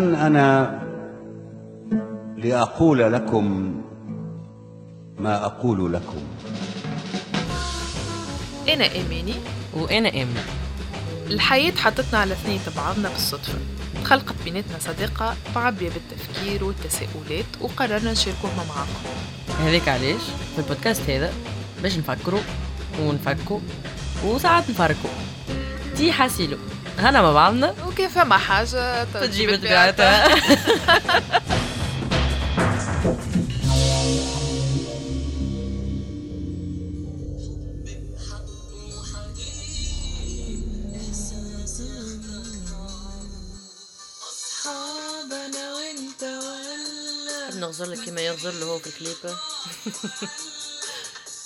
من أنا لأقول لكم ما أقول لكم. أنا إيماني وأنا آمنة الحياة حطتنا على اثنين بعضنا بالصدفة. خلقت بيناتنا صداقة معبية بالتفكير والتساؤلات وقررنا نشاركوها معاكم. هذاك علاش؟ في البودكاست هذا باش نفكروا ونفكوا وساعات نفركوا. تي حاسيلو. هنا مع بعضنا وكيف ما حاجة؟ تجيب أصحابنا وانت ولا نغزر لك كما يغزر له هو في الكليب.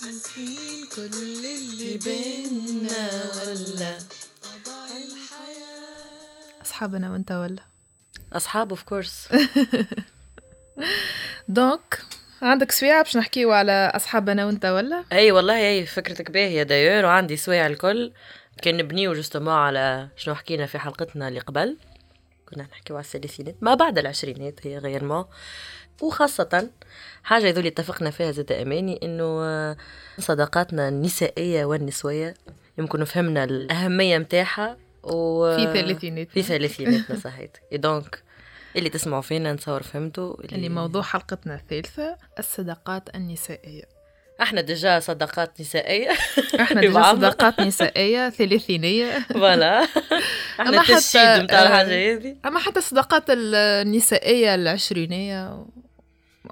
ناسين كل اللي بينا ولا أصحابنا وأنت ولا؟ أصحاب of course donc عندك سويعة باش نحكيو على أصحابنا وأنت ولا؟ أي والله أي فكرتك باهية d'ailleurs وعندي سوايع الكل. كان نبنيو justement على شنو حكينا في حلقتنا اللي قبل. كنا نحكيو على الثلاثينات ما بعد العشرينات هي غير ما وخاصة حاجة يذولي اتفقنا فيها زاد أماني إنه صداقاتنا النسائية والنسوية يمكن فهمنا الأهمية متاعها و في ثلاثينات في ثلاثيناتنا صحيت. donc اللي تسمعوا فينا نتصور فهمتوا اللي موضوع حلقتنا الثالثة الصداقات النسائية. إحنا déjà صداقات نسائية. إحنا déjà. صداقات نسائية ثلاثينية. voilà إحنا حتى- التشيد نتاع آه، الحاجة هذه أما حتى الصداقات النسائية العشرينية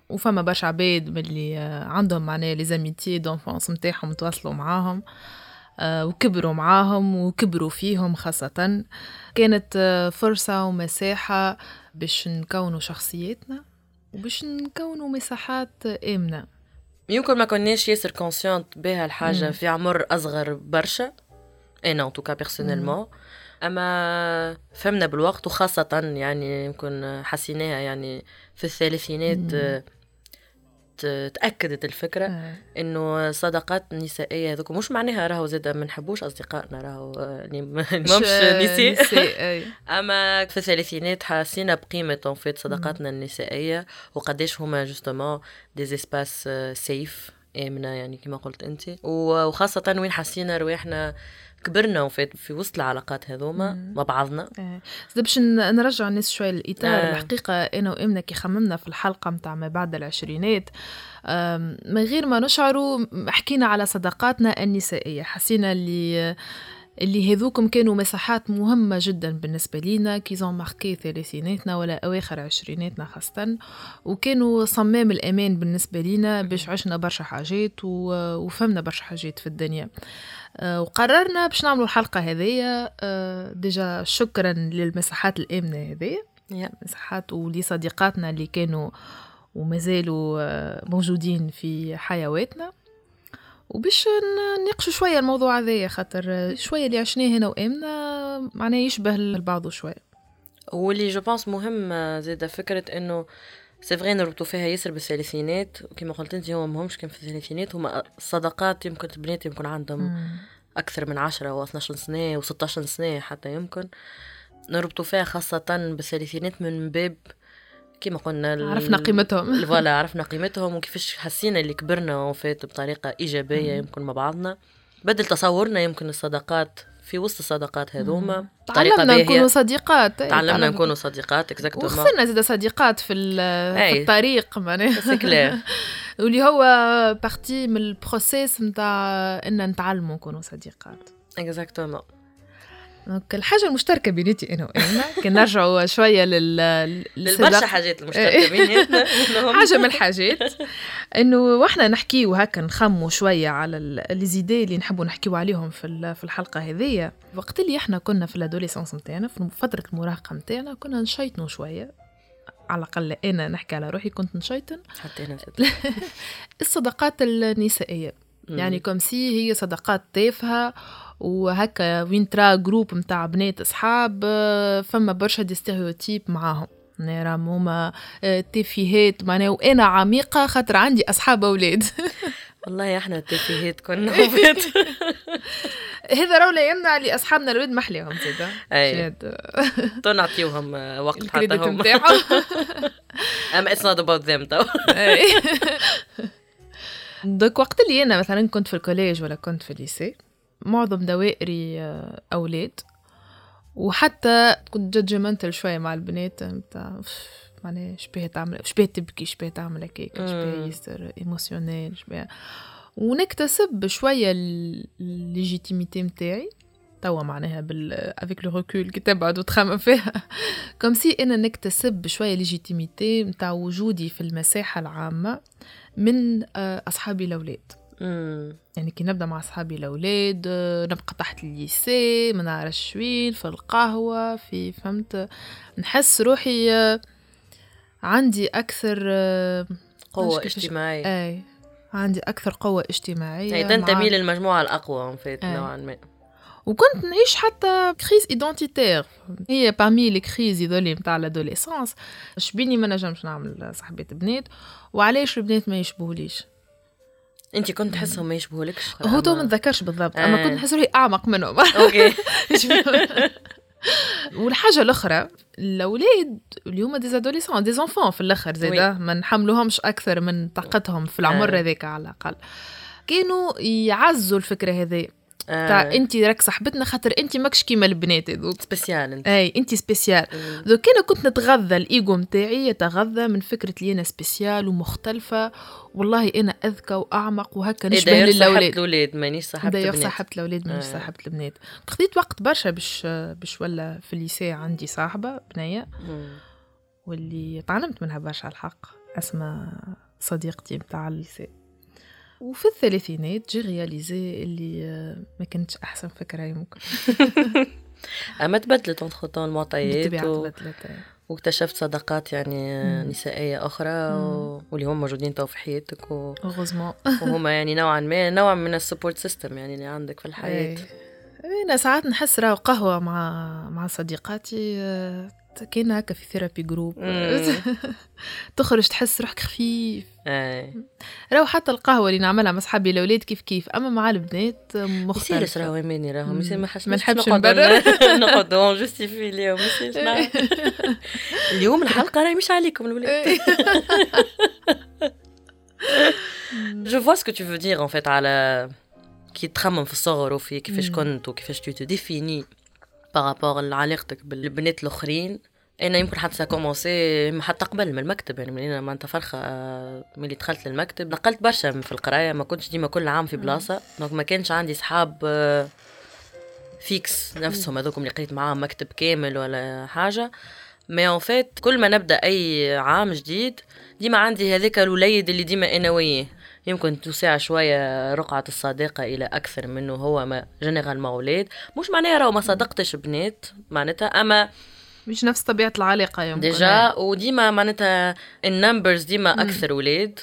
وفما برشا عباد من اللي عندهم معناها les amitiés d'enfance نتاعهم تواصلوا معاهم. آه، وكبروا معاهم وكبروا فيهم خاصة. كانت آه، فرصة ومساحة باش نكونوا شخصياتنا وباش نكونوا مساحات آمنة. يمكن ما كناش ياسر conscientes بها الحاجة مم. في عمر أصغر برشا أنا en tout cas personnellement أما فهمنا بالوقت وخاصة يعني يمكن حسيناها يعني في الثلاثينات مم. ت- تأكدت الفكرة آه، إنه صداقات نسائية هذوك مش معناها راهو زاد ما نحبوش أصدقائنا راهو اللي ما مش- نساء. أما في الثلاثينات حسينا بقيمة في صداقاتنا النسائية وقداش هما justement des espaces safe آمنة يعني كما قلت أنت وخاصة وين حسينا رواحنا كبرنا وفات في وسط العلاقات هذوما. مع بعضنا آه. زاد باش نرجع الناس شوية للإطار آه. الحقيقة أنا وإمنا كي خممنا في الحلقة متاع ما بعد العشرينات من غير ما نشعروا حكينا على صداقاتنا النسائية حسينا اللي اللي هذوكم كانوا مساحات مهمة جدا بالنسبة لينا كيزون ماركي ثلاثيناتنا ولا أواخر عشريناتنا خاصة. وكانوا صمام الأمان بالنسبة لينا باش عشنا برشا حاجات وفهمنا برشا حاجات في الدنيا. آه، وقررنا باش نعملوا الحلقة هذية آه، déjà شكرا للمساحات الآمنة هذية. مساحات ولصديقاتنا اللي كانوا ومازالوا آه، موجودين في حيواتنا. وباش نناقشوا شوية الموضوع هذايا خاطر شوية اللي عشناه هنا وآمنة معناه يشبه البعض شوية واللي je pense مهم زاده فكرة إنه c'est vrai نربطوا فيها ياسر بالثلاثينات وكما قلت أنت هو مهمش كان في الثلاثينات هما الصداقات يمكن البنات يمكن عندهم أكثر من عشرة أو 12 سنة و 16 سنة حتى يمكن. نربطوا فيها خاصة بالثلاثينات من باب كما قلنا عرفنا قيمتهم. voilà عرفنا قيمتهم وكيفاش حسينا اللي كبرنا وفات بطريقة إيجابية مم. يمكن مع بعضنا. بدل تصورنا يمكن الصداقات في وسط الصداقات هذوما. تعلمنا نكونوا صديقات. إيه، تعلمنا نكونوا صديقات exactement وخسرنا زاد صديقات في, في. الطريق معناها. c'est clair واللي هو partie من ال process نتاع إن نتعلموا نكونوا صديقات. exactement donc الحاجة المشتركة بيناتي أنا وأنا. كي نرجعوا شوية لل للبرشا حاجات المشتركة بيناتنا. إنهم- حاجة من الحاجات. إنه وإحنا نحكيو هكا نخموا شوية على les idées اللي نحبوا نحكيو عليهم في في الحلقة هذيا. وقت اللي إحنا كنا في ال adolescence نتاعنا في فترة المراهقة نتاعنا كنا نشيطنوا شوية. على الأقل أنا نحكي على روحي كنت نشيطن. حتى زاد. الصداقات النسائية. يعني comme si هي صداقات تافهة وهكا وين ترى groupe متاع بنات اصحاب آه، فما برشا des stéréotypes معاهم. يعني راهم هما آه، تافهات معناها وأنا عميقة خاطر عندي أصحاب أولاد. والله إحنا التافهات كنا هذا راهو لا يمنع اللي أصحابنا الولد محليهم زيدا أي. شاد. تو نعطيوهم وقت حتى هم. اما it's not about them too. donc وقت اللي أنا مثلا كنت في ال collège ولا كنت في ال lycée معظم دوائري آه، أولاد. وحتى كنت judgmental شوية مع البنات. نتاع معناها شبيه تعمل شبيه تبكي شبيه تعمل هكاك شبيه. يصير émotionnel شبيه ونكتسب شوية ال légitimité نتاعي توا معناها بال avec le recul كي تبعد وتخمم فيها. comme si أنا نكتسب شوية légitimité نتاع وجودي في المساحة العامة من آه، أصحابي الأولاد. يعني كي نبدا مع اصحابي الأولاد آه، نبقى تحت ال lycée ما نعرفش وين في القهوة في فهمت؟ نحس روحي آه، عندي أكثر آه، قوة كيفاش- اجتماعية. أي عندي أكثر قوة اجتماعية يعني مع- تنتمي فات أي. نوعا ما. وكنت نعيش حتى crise identitaire هي parmi les crises هاذولي نتاع ال adolescence شبيني ما نجمش نعمل صاحبات بنات وعلاش البنات ما يشبهوليش؟ انت كنت تحسهم ما يشبهولكش؟ هو تو ما نتذكرش بالضبط أما آه. كنت نحس روحي أعمق منهم. OK. والحاجة الأخرى الأولاد هوما des adolescents des enfants في الأخر زاده ما نحملوهمش أكثر من طاقتهم في العمر آه. هذاك على الأقل. كانوا يعزوا الفكرة هذه آه. تاع انت راك صاحبتنا خاطر انت ماكش كيما البنات هذوك. spéciale انت. أي انت spéciale. donc أنا كنت نتغذى الايجو متاعي يتغذى من فكرة لي أنا spéciale ومختلفة. والله أنا أذكى وأعمق وهكا إيه نشبه صاحبة للأولاد. الأولاد مانيش دايوغ البنات. صاحبة الأولاد مانيش آه. صاحبة البنات. خديت وقت برشا باش باش ولا في ال lycée عندي صاحبة بنية. مم. واللي تعلمت منها برشا الحق اسمها صديقتي متاع ال lycée وفي الثلاثينات j'ai réalisé اللي آه، ما كانتش أحسن فكرة يمكن. أما تبدلت entre-temps المعطيات و... تبدلت واكتشفت صداقات يعني مم. نسائية أخرى و... واللي هم موجودين تو في حياتك و... وهم يعني نوعا ما نوع من ال support system يعني اللي عندك في الحياة. أنا ساعات نحس راهو قهوة مع مع صديقاتي آه، كاينها في therapy group. تخرج تحس روحك خفيف. اي راهو حتى القهوة اللي نعملها مع صحابي الأولاد كيف كيف. أما مع البنات يصيرش مختلف راهو يماني راهو مم. يصير ما حسناش ما نحبش نقعدوا ن- نقعدوا justifier اليوم يصيرش نعم. اليوم الحلقة راهي مش عليكم الولاد. je vois ce que tu veux dire en fait على كي تخمم في الصغر وفي كيفاش. كنت وكيفاش tu définis par rapport لعلاقتك بالبنات الأخرين. أنا يمكن حتى commencé حتى قبل من المكتب يعني من أنا معناتها فرخة آه، ملي دخلت للمكتب. نقلت برشا في القراية ما كنتش ديما كل عام في بلاصة. donc ما كانش عندي صحاب آه، fixes نفسهم هذوكم اللي قريت معاهم مكتب كامل ولا حاجة. mais en fait كل ما نبدأ أي عام جديد ديما عندي هذاك الوليد اللي ديما أنا وياه. يمكن توسع شوية رقعة الصداقه إلى أكثر منه هوما généralement أولاد مش معناها راهو ما صدقتش بنات معناتها أما مش نفس طبيعة العلاقة يمكن. déjà وديما معناتها ال numbers ديما أكثر ولاد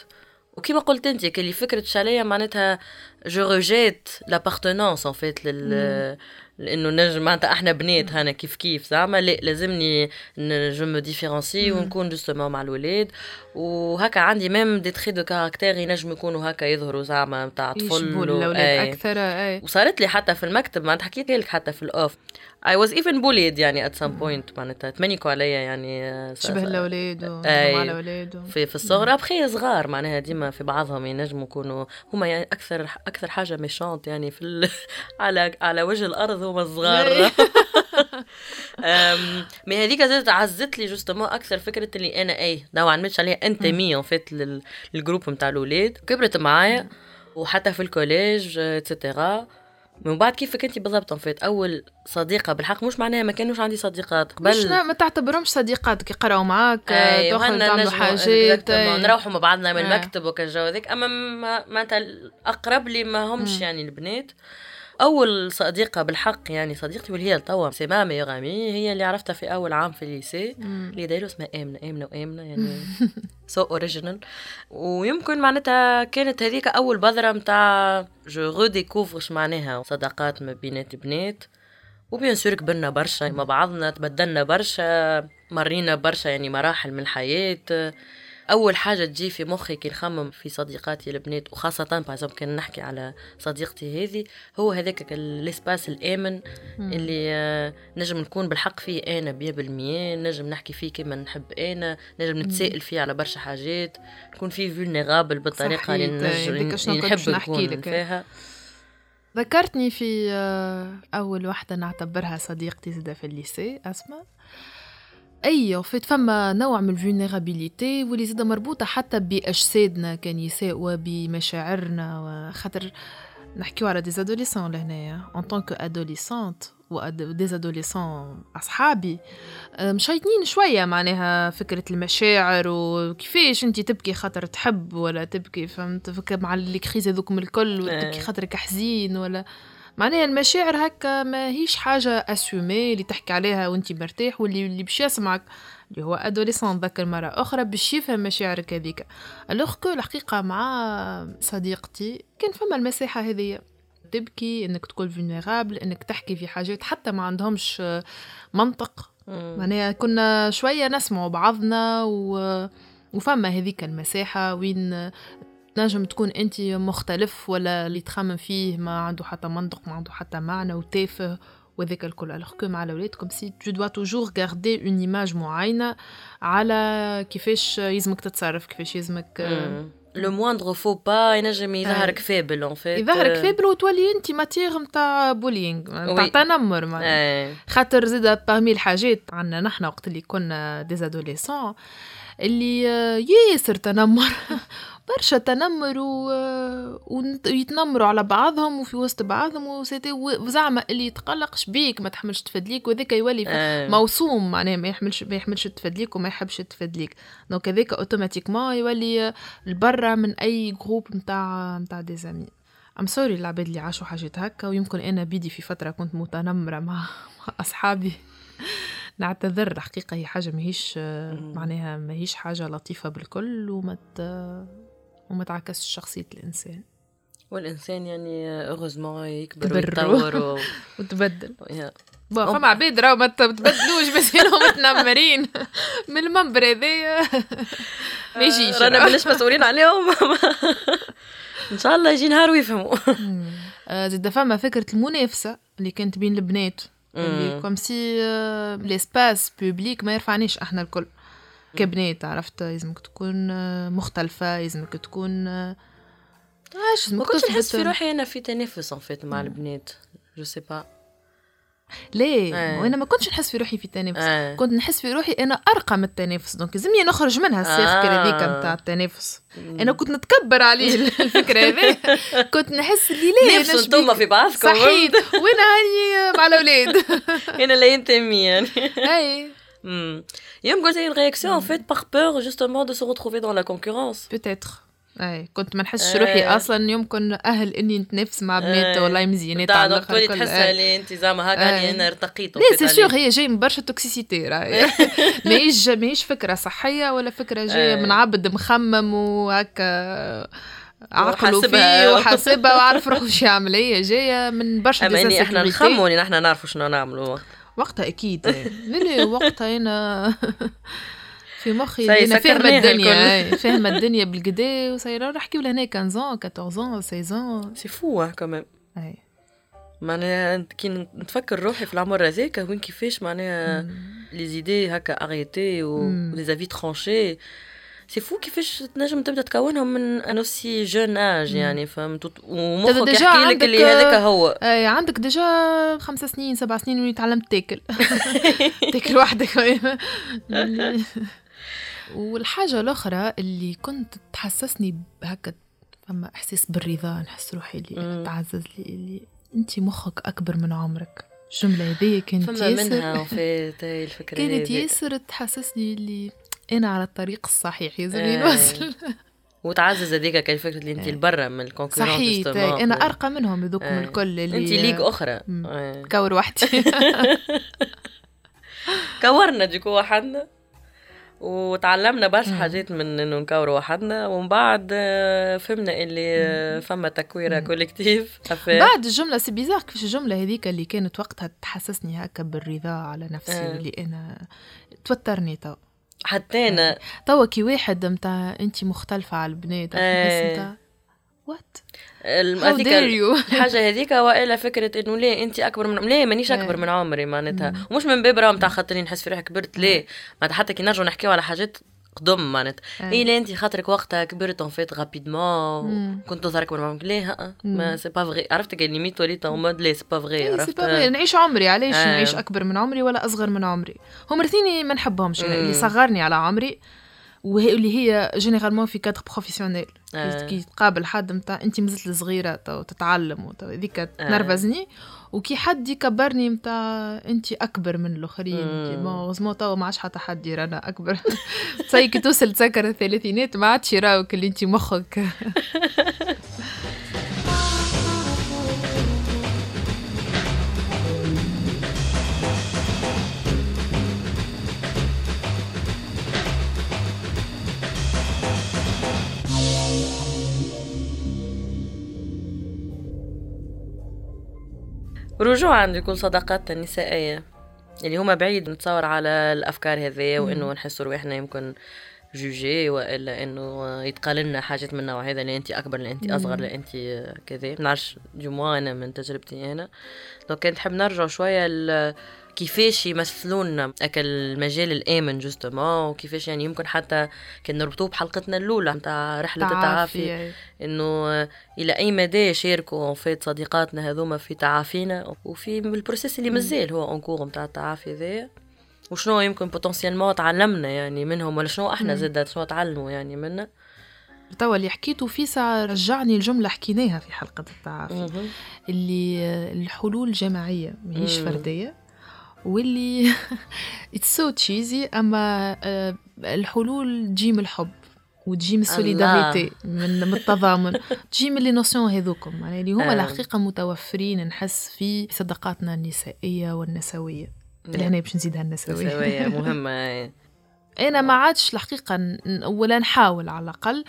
وكيما قلت أنت كلي فكرة شاليه معناتها je rejette l'appartenance en fait لل لأنه نجم معناتها إحنا بنات هنا كيف كيف زعما لا لازمني je me différencie ونكون justement مع الولاد. وهكا عندي même des traits de caractère ينجم يكونوا هكا يظهروا زعما نتاع يشبهوا طفل أي. أكثر أي. وصارت لي حتى في المكتب معناتها حكيت لك حتى في الأوف. I was even bullied يعني at some point معناتها. تمنيكوا عليا يعني آه، شبه. ومع الأولاد و- في في الصغر. أبخي صغار معناها ديما في بعضهم ينجموا يكونوا هما يعني أكثر أكثر حاجة méchante يعني في ال... على على وجه الأرض هما الصغار. أم، mais هذيك زادت عزت لي justement أكثر فكرة اللي أنا اي نوعا ما عليها. انتمي en fait لل- لل groupe نتاع الأولاد. كبرت معايا وحتى في ال collège et cetera من بعد كيفك انت بالضبط en fait اول صديقة بالحق مش معناها ما كانوش عندي صديقات قبل مش ما تعتبرهمش صديقاتك يقراو معاك أي، تخرج وهنا تعملوا حاجات أي. نروحوا مع بعضنا من أي. المكتب وكالجو هذاك أما ما معناتها الأقرب لي ما همش يعني البنات أول صديقة بالحق يعني صديقتي واللي هي توا c'est ma meilleure هي اللي عرفتها في أول عام في ال lycée. اللي d'ailleurs اسمها آمنة آمنة وآمنة يعني so original ويمكن معناتها كانت هذيك أول بذرة متاع je redécouvre اش معناها صداقات ما بينات بنات. و bien sûr كبرنا برشا مع بعضنا تبدلنا برشا مرينا برشا يعني مراحل من الحياة. أول حاجة تجي في مخي كي نخمم في صديقاتي البنات وخاصة بازم كان نحكي على صديقتي هذه هو هذاك ال espace الآمن اللي آه، نجم نكون بالحق فيه أنا بيا بالمية نجم نحكي فيه كما نحب أنا نجم نتسائل فيه على برشا حاجات نكون فيه vulnérable بالطريقة اللي نجم نحب نكون فيها. ذكرتني في آه، أول وحدة نعتبرها صديقتي زادة في ال lycée أسماء. en fait فما نوع من ال vulnérabilité واللي زاد مربوطة حتى بأجسادنا كنساء وبمشاعرنا وخاطر نحكيو على des adolescents لهنايا en tant qu'adolescente adolescent أصحابي مشيطنين شوية معناها فكرة المشاعر وكيفاش انت تبكي خاطر تحب ولا تبكي فهمت فكره مع ال crises هذوكم الكل وتبكي إيه. خاطرك حزين ولا معناها المشاعر هكا ما هيش حاجة assumée اللي تحكي عليها وانت مرتاح واللي اللي باش يسمعك. اللي هو adolescent ذكر مرة أخرى باش يفهم مشاعرك هذيك. alors que الحقيقة مع صديقتي كان فما المساحة هذية. تبكي إنك تكون vulnérable إنك تحكي في حاجات حتى ما عندهمش منطق. معناها كنا شوية نسمع بعضنا و... وفما هذيك المساحة وين تنجم تكون أنت مختلف ولا اللي تخمم فيه ما عنده حتى منطق ما عنده حتى معنى وتافه وذاك الكل. alors que مع الأولاد comme si tu dois toujours garder une image معينة على كيفاش يلزمك تتصرف كيفاش يلزمك le moindre faux pas ينجم يظهرك faible en fait يظهرك faible وتولي أنت matière نتاع bullying نتاع تنمر معناها. خاطر زيد parmi الحاجات عندنا نحن وقت اللي كنا des adolescents اللي ياسر تنمر. برشا تنمر و... ويتنمروا على بعضهم وفي وسط بعضهم و c'était وزعما اللي يتقلقش بيك ما تحملش تفدليك وذاك يولي آه. موصوم معناها ما يحملش ما يحملش تفدليك وما يحبش تفدليك. donc هذاك automatiquement يولي البرا من أي groupe نتاع نتاع des amis I'm sorry العباد اللي عاشوا حاجات هكا ويمكن أنا بيدي في فترة كنت متنمرة مع, مع أصحابي. نعتذر الحقيقة هي حاجة ماهيش معناها ماهيش حاجة لطيفة بالكل وما وما تعكسش شخصية الإنسان. والإنسان يعني heureusement يكبر ويتطور و... وتبدل. bon فما عباد راهو ما تبدلوش بس انهم متنمرين من المنبر هذايا. ما يجيش رانا ماناش مسؤولين عليهم. إن شاء الله يجي نهار ويفهموا. آه، زيد فما فكرة المنافسة اللي كانت بين البنات. comme si l'espace public ما يرفعناش أحنا الكل. كبنات عرفت؟ لازمك تكون مختلفة لازمك تكون عاش ما كنتش نحس في روحي أنا في تنافس en fait مع البنات. je sais pas ليه؟ آه. وأنا ما كنتش نحس في روحي في تنافس. آه. كنت نحس في روحي أنا أرقى من التنافس. donc لازمني نخرج من ها ال cercle آه. هذيك نتاع التنافس. أنا كنت نتكبر عليه الفكرة هذه كنت نحس اللي ليه؟ نافسوا أنتم في بعضكم. صحيح وأنا هاني مع الأولاد. أنا لا ينتمي يعني. أي. يمكن c'est une réaction en fait par peur justement de se retrouver dans la concurrence. Peut-être. اي كنت ما نحسش روحي أصلا يمكن أهل إني نتنافس مع بنات والله مزيانات على الآخر تولي تحس اللي انت زعما هكا أنا ارتقيت là c'est sûr هي جاي من برشا toxicité راهي. ماهيش ماهيش فكرة صحية ولا فكرة جاية من عبد مخمم وهكا عقله فيه وحاسبها وعارف روحه شو يعمل. هي جاية من برشا اما إحنا نخمو نحن نعرفوا شنو نعملوا. وقتها أكيد. ليلي وقتها أنا في مخي أنا فاهمة الدنيا فاهمة الدنيا بالقدا وصايره نحكي لهنا 15 14 16 c'est fou comment. معناها كي نتفكر روحي في العمر هذاك وين كيفاش معناها les idées هكا arrêtées et les avis tranchés c'est fou كيفاش تنجم تبدا تكونهم من un aussi jeune âge يعني فهمت ومخك يحكي لك اللي هذاك هو اي عندك déjà خمس سنين سبع سنين وين تعلمت تاكل. تاكل وحدك. والحاجة الأخرى اللي كنت تحسسني هكا فما إحساس بالرضا نحس روحي اللي تعزز لي اللي أنت مخك أكبر من عمرك. الجملة هذه كانت فما ياسر. منها وفي الفكرة كانت ياسر تحسسني اللي أنا على الطريق الصحيح يلزمني آه. نوصل وتعزز هذيك كيف فكرة اللي انت البرا من ال concurrence صحيح أنا أرقى منهم هذوكم آه. الكل اللي انت ligue أخرى. آه. كور وحدي. كورنا ديكو وحدنا. وتعلمنا برشا حاجات من إنه نكوروا وحدنا. ومن بعد آه، فهمنا اللي فما تكويرة collective. بعد الجملة c'est bizarre كيفاش الجملة هذيك اللي كانت وقتها تحسسني هكا بالرضا على نفسي آه. اللي أنا توترني تو. حتى أنا توا كي واحد متاع انت مختلفة على البنات وات هذيك you. الحاجة هذيك وإلا فكرة إنه ليه انت أكبر من ليه مانيش أكبر إيه. من عمري معناتها. ومش من باب راهم تاع خاطري نحس في روحي كبرت ليه؟ معناتها حتى كي نرجعوا نحكيو على حاجات قدم معناتها إيه. اي لا انت خاطرك وقتها كبرت اون فيت رابيدمون. كنت تظهر اكبر من عمرك ها ما سي با فغي عرفت كان ليميت وليت اون مود ليه سي با فغي إيه، سي عرفت با غير نعيش عمري علاش آه. نعيش أكبر من عمري ولا أصغر من عمري هم الاثنين ما نحبهمش. اللي. صغرني على عمري وهي اللي هي généralement في cadre professionnel آه. كي تقابل حد متاع انت مازلت صغيرة تتعلم هذيك تنرفزني وكي حد يكبرني متاع انت أكبر من الآخرين. bon توا ما عادش حتى حد يرى أنا أكبر تصي كي توصل تسكر الثلاثينات ما عادش يراوك اللي انت مخك رجوعا لكل صداقاتنا النسائية. اللي هما بعيد نتصور على الأفكار هذه وإنه نحس روحنا يمكن جوجي وإلا إنه يتقال لنا حاجات من النوع هذا اللي انت أكبر اللي انت أصغر اللي انت كذا ما نعرفش أنا من تجربتي أنا. لو كان نحب نرجع شوية كيفاش يمثلونا هكا المجال الآمن justement وكيفاش يعني يمكن حتى كان نربطوه بحلقتنا الأولى نتاع رحلة التعافي. تعافي إنه إلى أي مدى شاركوا فات صديقاتنا هذوما في تعافينا؟ وفي ال processus اللي مازال هو encore نتاع التعافي ذا وشنو يمكن potentiellement تعلمنا يعني منهم ولا شنو إحنا زاد شنو تعلموا يعني منا؟ توا اللي حكيته فيسا رجعني الجملة حكيناها في حلقة التعافي. اللي الحلول جماعية ماهيش. فردية. واللي it's so cheesy أما آه، الحلول تجي من الحب وتجي من ال solidarité من من التضامن تجي من les notions هذوكم. يعني اللي هما آه. الحقيقة متوفرين نحس في صداقاتنا النسائية والنسوية. لهنا باش نزيدها النسوية. سوية مهمة أنا ما عادش الحقيقة ولا نحاول على الأقل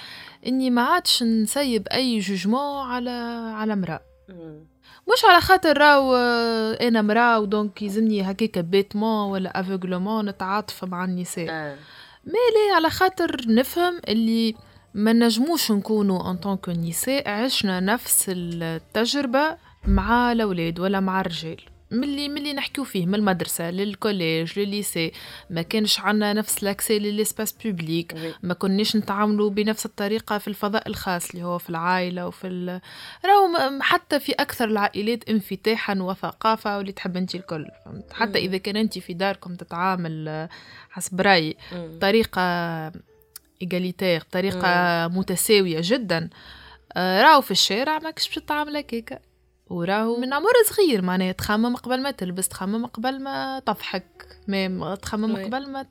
إني ما عادش نسيب أي jugement على على مراه مش على خاطر راو آه، أنا مراه و donc يلزمني هكاك bêtement ولا aveuglement نتعاطف مع النساء. آه. مالي على خاطر نفهم اللي ما نجموش نكونوا en tant que نساء عشنا نفس التجربة مع الأولاد ولا مع الرجال. ملي ملي نحكيو فيه من المدرسة للكوليج للليسي ما كانش عنا نفس l'accès à l'espace public. ما كناش نتعاملوا بنفس الطريقة في الفضاء الخاص اللي هو في العائلة وفي ال... راهو حتى في أكثر العائلات انفتاحا وثقافة واللي تحب انت الكل فهمت حتى إذا كان انت في داركم تتعامل آه، حسب رأيي. بطريقه égalitaire بطريقه متساوية جدا آه، راهو في الشارع ماكش باش تتعامل هكاكا وراهو من عمر صغير معناها تخمم قبل ما تلبس تخمم قبل ما تضحك. ما تخمم oui. قبل ما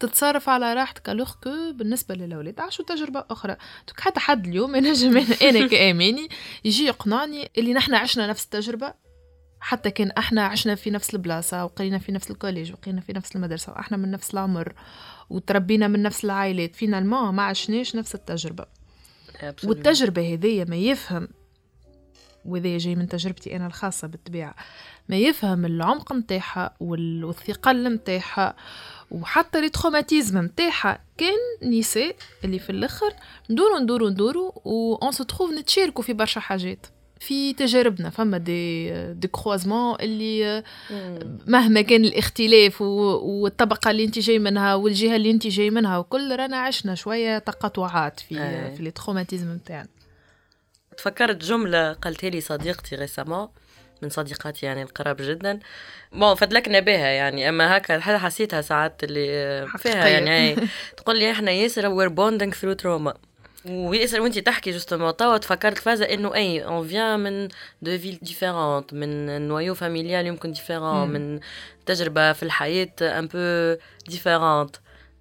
تتصرف على راحتك. alors que بالنسبة للأولاد عاشوا تجربة أخرى. donc حتى حد اليوم ينجم أنا أنا كأماني يجي يقنعني اللي نحن عشنا نفس التجربة. حتى كان إحنا عشنا في نفس البلاصة وقرينا في نفس ال collège وقرينا في نفس المدرسة وإحنا من نفس العمر وتربينا من نفس العائلات. finalement ما عشناش نفس التجربة. Absolument. والتجربة هذية ما يفهم وذي جاي من تجربتي أنا الخاصة بالطبيعة ما يفهم العمق متاعها وال- والثقل متاعها وحتى ال traumatisme متاعها كان نساء اللي في الأخر ندورو ندورو ندورو و on se trouve نتشاركوا في برشا حاجات في تجاربنا فما des des croisements اللي. مهما كان الاختلاف و- والطبقة اللي انت جاي منها والجهة اللي انت جاي منها وكل رانا عشنا شوية تقاطعات في أي. في ال traumatisme نتاعنا تفكرت جملة قالتها لي صديقتي récemment من صديقاتي يعني القراب جدا bon فدلكنا بها يعني أما هكا حسيتها ساعات اللي فيها. يعني هي تقول لي إحنا ياسر we're bonding through trauma وياسر وانت تحكي justement توا تفكرت فازا إنه أي on vient من deux villes différentes من noyau familial يمكن différent. من تجربة في الحياة un peu différente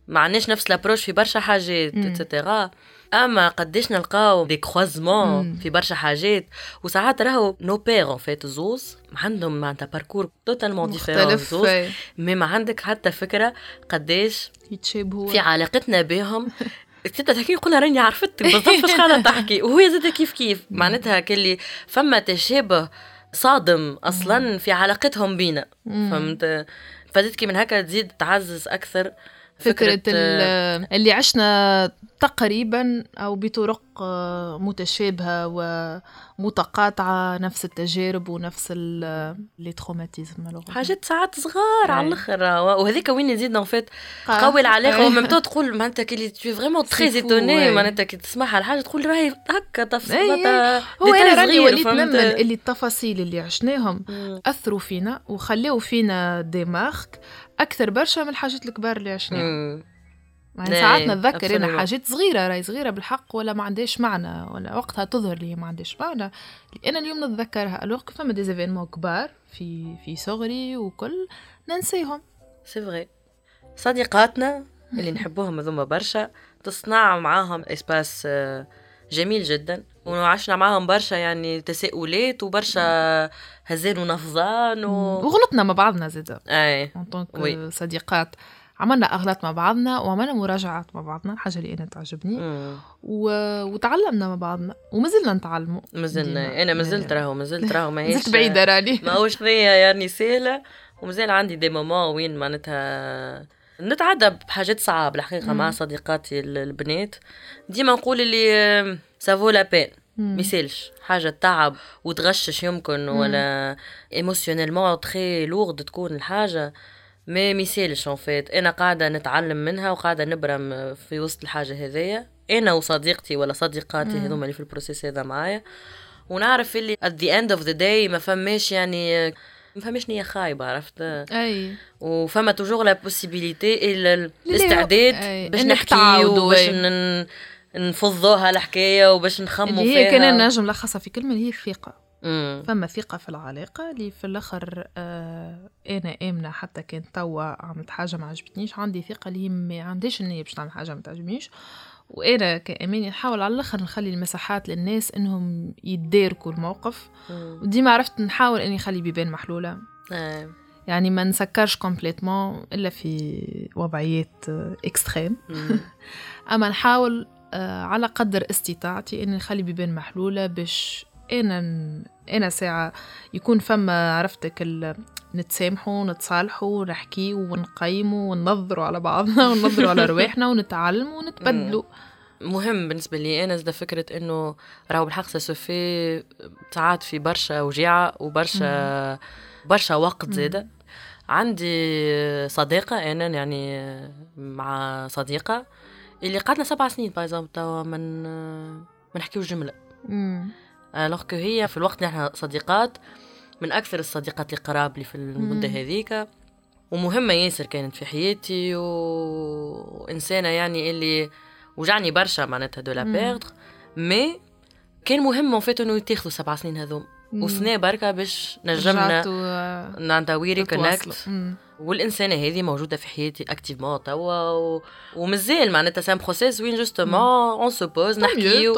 ما عندناش نفس l'approche في برشا حاجات. et cetera أما قديش نلقاو des croisements مم. في برشا حاجات وساعات راهو نوبير en fait زوز عندهم معناتها parcours totalement différent زوز. mais ما عندك حتى فكرة قديش يتشابهوا في علاقتنا بهم. تبدا تحكي يقول راني عرفتك بالضبط فاش قاعدة تحكي وهي زاد كيف كيف. معناتها كلي فما تشابه صادم أصلا في علاقتهم بينا. فهمت؟ فزيد كي من هكا تزيد تعزز أكثر فكرة, فكرة، ال- اللي عشنا تقريبا أو بطرق آه، متشابهة ومتقاطعة نفس التجارب ونفس لي تروماتيزم حاجات ساعات صغار على أي. الأخر وهذيك وين نزيد آه. قوي العلاقه. ومن تو تقول معناتها كي تو فريمون تري ايتوني. معناتها كي تسمعها الحاجة تقول راهي هكا أي. تفصيلات هو أنا راني وليت؟ نمن اللي التفاصيل اللي عشناهم مم. أثروا فينا وخليوا فينا دي مارك أكثر برشا من الحاجات الكبار اللي عشناهم. يعني ساعات نتذكر أنا. حاجات صغيرة راهي صغيرة بالحق ولا ما عندهاش معنى ولا وقتها تظهر لي ما عندهاش معنى. أنا اليوم نتذكرها alors فما des événements كبار في في صغري وكل ننسيهم. c'est vrai صديقاتنا اللي نحبوهم هذوما برشا تصنع معاهم espace آه، جميل جدا. وعشنا معاهم برشا يعني تساؤلات وبرشا هزان ونفضان و... وغلطنا مع بعضنا زيدا اي. صديقات. عملنا أغلاط مع بعضنا وعملنا مراجعات مع بعضنا الحاجة اللي أنا تعجبني. و... وتعلمنا مع بعضنا ومازلنا نتعلموا مازلنا. أنا مازلت. راهو مازلت راهو ماهيش بعيدة راني ما هوش ثنية يعني سهلة ومازال عندي des moments وين معناتها نتعدى بحاجات صعاب الحقيقة مع. صديقاتي ال- البنات ديما نقول اللي ça vaut la peine مم. ميسالش حاجة تعب وتغشش يمكن ولا émotionnellement très lourde تكون الحاجة ما ميسالش en fait أنا قاعدة نتعلم منها وقاعدة نبرم في وسط الحاجة هذيا. أنا وصديقتي ولا صديقاتي هذوما اللي في ال processus هذا معايا. ونعرف اللي at the end of the day ما فماش يعني ما فماش نية خايبة عرفت؟ أي. وفما توجور لا بوسيبيليتي الاستعداد باش تعاودوا، وباش نفضوها الحكاية وباش نخمو فيها هي كان نجم نلخصها في كلمة اللي هي الثقة. مم. فما ثقة في العلاقة اللي في الآخر آه أنا آمنة حتى كان توا عملت حاجة ما عجبتنيش عندي ثقة اللي هي ما عنديش النية باش تعمل حاجة ما تعجبنيش وأنا كأماني نحاول على الآخر نخلي المساحات للناس إنهم يتداركوا الموقف. وديما عرفت نحاول إني نخلي بيبان محلولة آه. يعني ما نسكرش complètement إلا في وضعيات آه، extrêmes مم. أما نحاول آه، على قدر استطاعتي إني نخلي بيبان محلولة باش أنا أنا ساعة يكون فما عرفتك ال... نتسامحوا نتصالحوا نحكيوا ونقيموا وننظروا على بعضنا وننظروا على رواحنا ونتعلموا ونتبدلوا مهم بالنسبة لي أنا زاد فكرة إنه راهو بالحق سوفي ساعات في برشا وجيعة وبرشا برشا وقت زادة. عندي صديقة أنا يعني مع صديقة اللي قعدنا سبع سنين par exemple توا من ما نحكيوش جملة. alors que هي في الوقت إحنا صديقات من أكثر الصديقات اللي قراب لي في المدة. هذيك ومهمة ياسر كانت في حياتي و... وإنسانة يعني اللي وجعني برشا معناتها de la مم. perdre mais كان مهم فات إنه يتاخذوا سبع سنين هذوم مم. وسنة بركة باش نجمنا آه، تتواصلوا. reconnecte مم. والإنسانة هذه موجودة في حياتي activement توا و... ومازال معناتها c'est un process وين justement on se pose نحكيو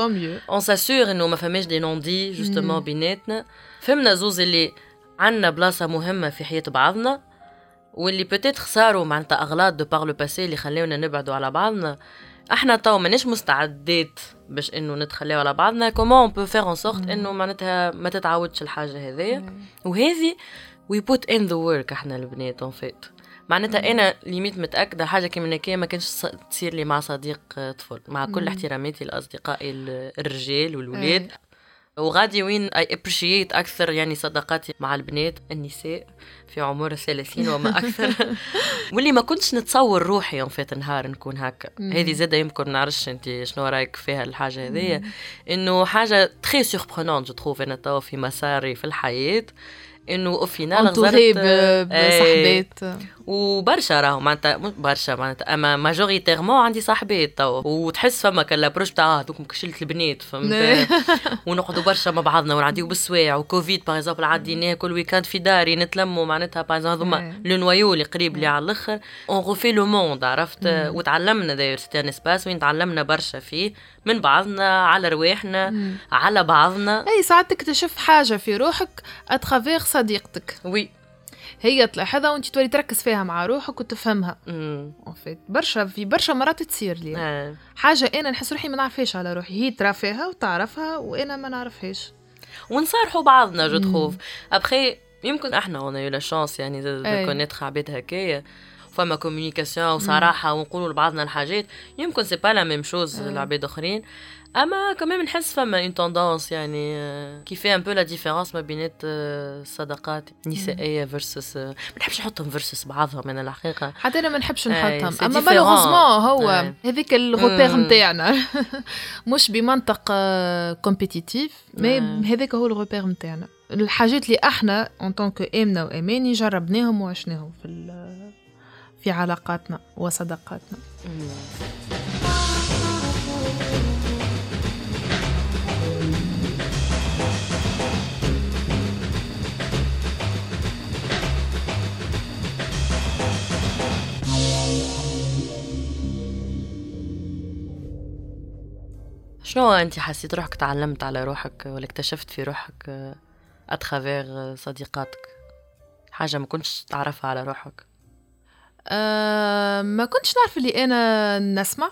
on s'assure إنه ما فماش des non-dits justement. بيناتنا. فهمنا زوز اللي عنا بلاصة مهمة في حياة بعضنا واللي peut-être صاروا معناتها أغلاط de par le passé اللي خلاونا نبعدوا على بعضنا. إحنا تو ماناش مستعدات باش إنه نتخلاو على بعضنا. comment on peut faire en sorte. إنه معناتها ما تتعاودش الحاجة هذيا؟ وهذه we put in the work إحنا البنات en fait معناتها أنا limite متأكدة حاجة كيما هكايا ما كانش تصير لي مع صديق آه، طفل. مع كل مم. احتراماتي لأصدقائي ال- الرجال والولاد. أي. وغادي وين I appreciate أكثر يعني صداقاتي مع البنات النساء. في عمر الثلاثين وما أكثر. واللي ما كنتش نتصور روحي يوم فات نهار نكون هكا. هذه زادة يمكن نعرفش أنت شنو رأيك فيها الحاجة هذيا. إنه حاجة très surprenant je trouve أنا توا في مساري في الحياة. إنه au final غزرت بصحبات وبرشا راهو معناتها برشا معناتها أما majoritairement عندي صاحبات توا. وتحس فما كان l'approche تاع هذوك كشلة البنات فهمت؟ ونقعدوا برشا مع بعضنا ونعديو بالسوايع. وكوفيد par exemple عديناه كل week-end في داري نتلموا معناتها par exemple هذوما إيه. le noyau اللي قريب لي على الأخر on refait le monde عرفت مم. وتعلمنا d'ailleurs c'était un espace وين تعلمنا برشا فيه من بعضنا على رواحنا. على بعضنا أي ساعات تكتشف حاجة في روحك à travers صديقتك وي هي تلاحظها وانت تولي تركز فيها مع روحك وتفهمها. برشا في برشا مرات تصير لي آه. حاجة أنا نحس روحي ما نعرفهاش على روحي هي ترى فيها وتعرفها وأنا ما نعرفهاش ونصارحوا بعضنا je. trouve ابخي يمكن إحنا on a eu la chance يعني. connaître عباد هكايا فما communication وصراحه ونقولوا لبعضنا الحاجات يمكن c'est pas la même chose لعباد آخرين أما كمان نحس فما une tendance يعني qui fait un peu la différence ما بينات الصداقات النسائيه versus ما نحبش نحطهم versus بعضهم أنا الحقيقة حتى أنا ما نحبش نحطهم أما. malheureusement هو. هذيك ال repère مم. نتاعنا مش بمنطق compétitif mais أي. هذاك هو ال repère نتاعنا الحاجات اللي إحنا en tant que آمنة وأماني جربناهم وعشناهم في في علاقاتنا وصداقاتنا. شنو انت حسيت روحك تعلمت على روحك ولا اكتشفت في روحك؟ à travers صديقاتك. حاجة ما كنتش تعرفها على روحك. أه ما كنتش نعرف اللي أنا نسمع.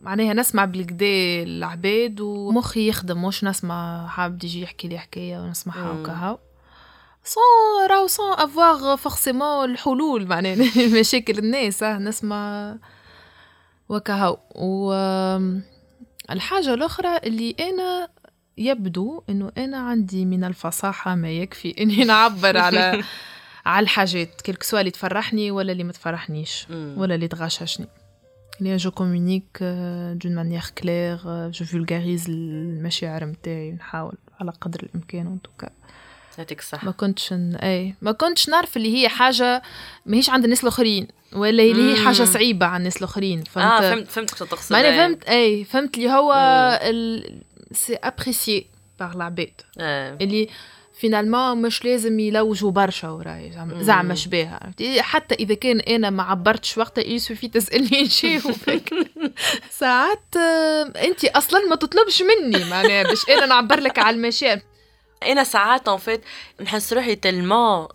معناها نسمع بالكدا العباد ومخي يخدم مش نسمع. حابب يجي يحكي لي حكاية ونسمعها. وكهو. sans راهو sans avoir forcément الحلول معناها مشاكل الناس آه، نسمع وكهو. و الحاجة الأخرى اللي أنا يبدو إنه أنا عندي من الفصاحة ما يكفي إني نعبر على على الحاجات quel que soit اللي تفرحني ولا اللي ما تفرحنيش. ولا اللي تغششني اللي je communique d'une manière claire je vulgarise المشاعر متاعي نحاول على قدر الإمكان en tout cas يعطيك الصحة ما كنتش ن... اي ما كنتش نعرف اللي هي حاجة ماهيش عند الناس الآخرين ولا اللي هي حاجة. صعيبة على الناس الآخرين آه فهمت فهمت شو تقصد معناها إيه. فهمت اي فهمت اللي هو. ال... c'est apprécié par العباد. اللي finalement مش لازم يلوجوا برشا وراي زعما- شبيها؟ حتى إذا كان أنا ما عبرتش وقتها il suffit تسألني نجاوبك ساعات آه، انت أصلا ما تطلبش مني معناها باش أنا نعبر لك على المشاعر. أنا ساعات en fait نحس روحي tellement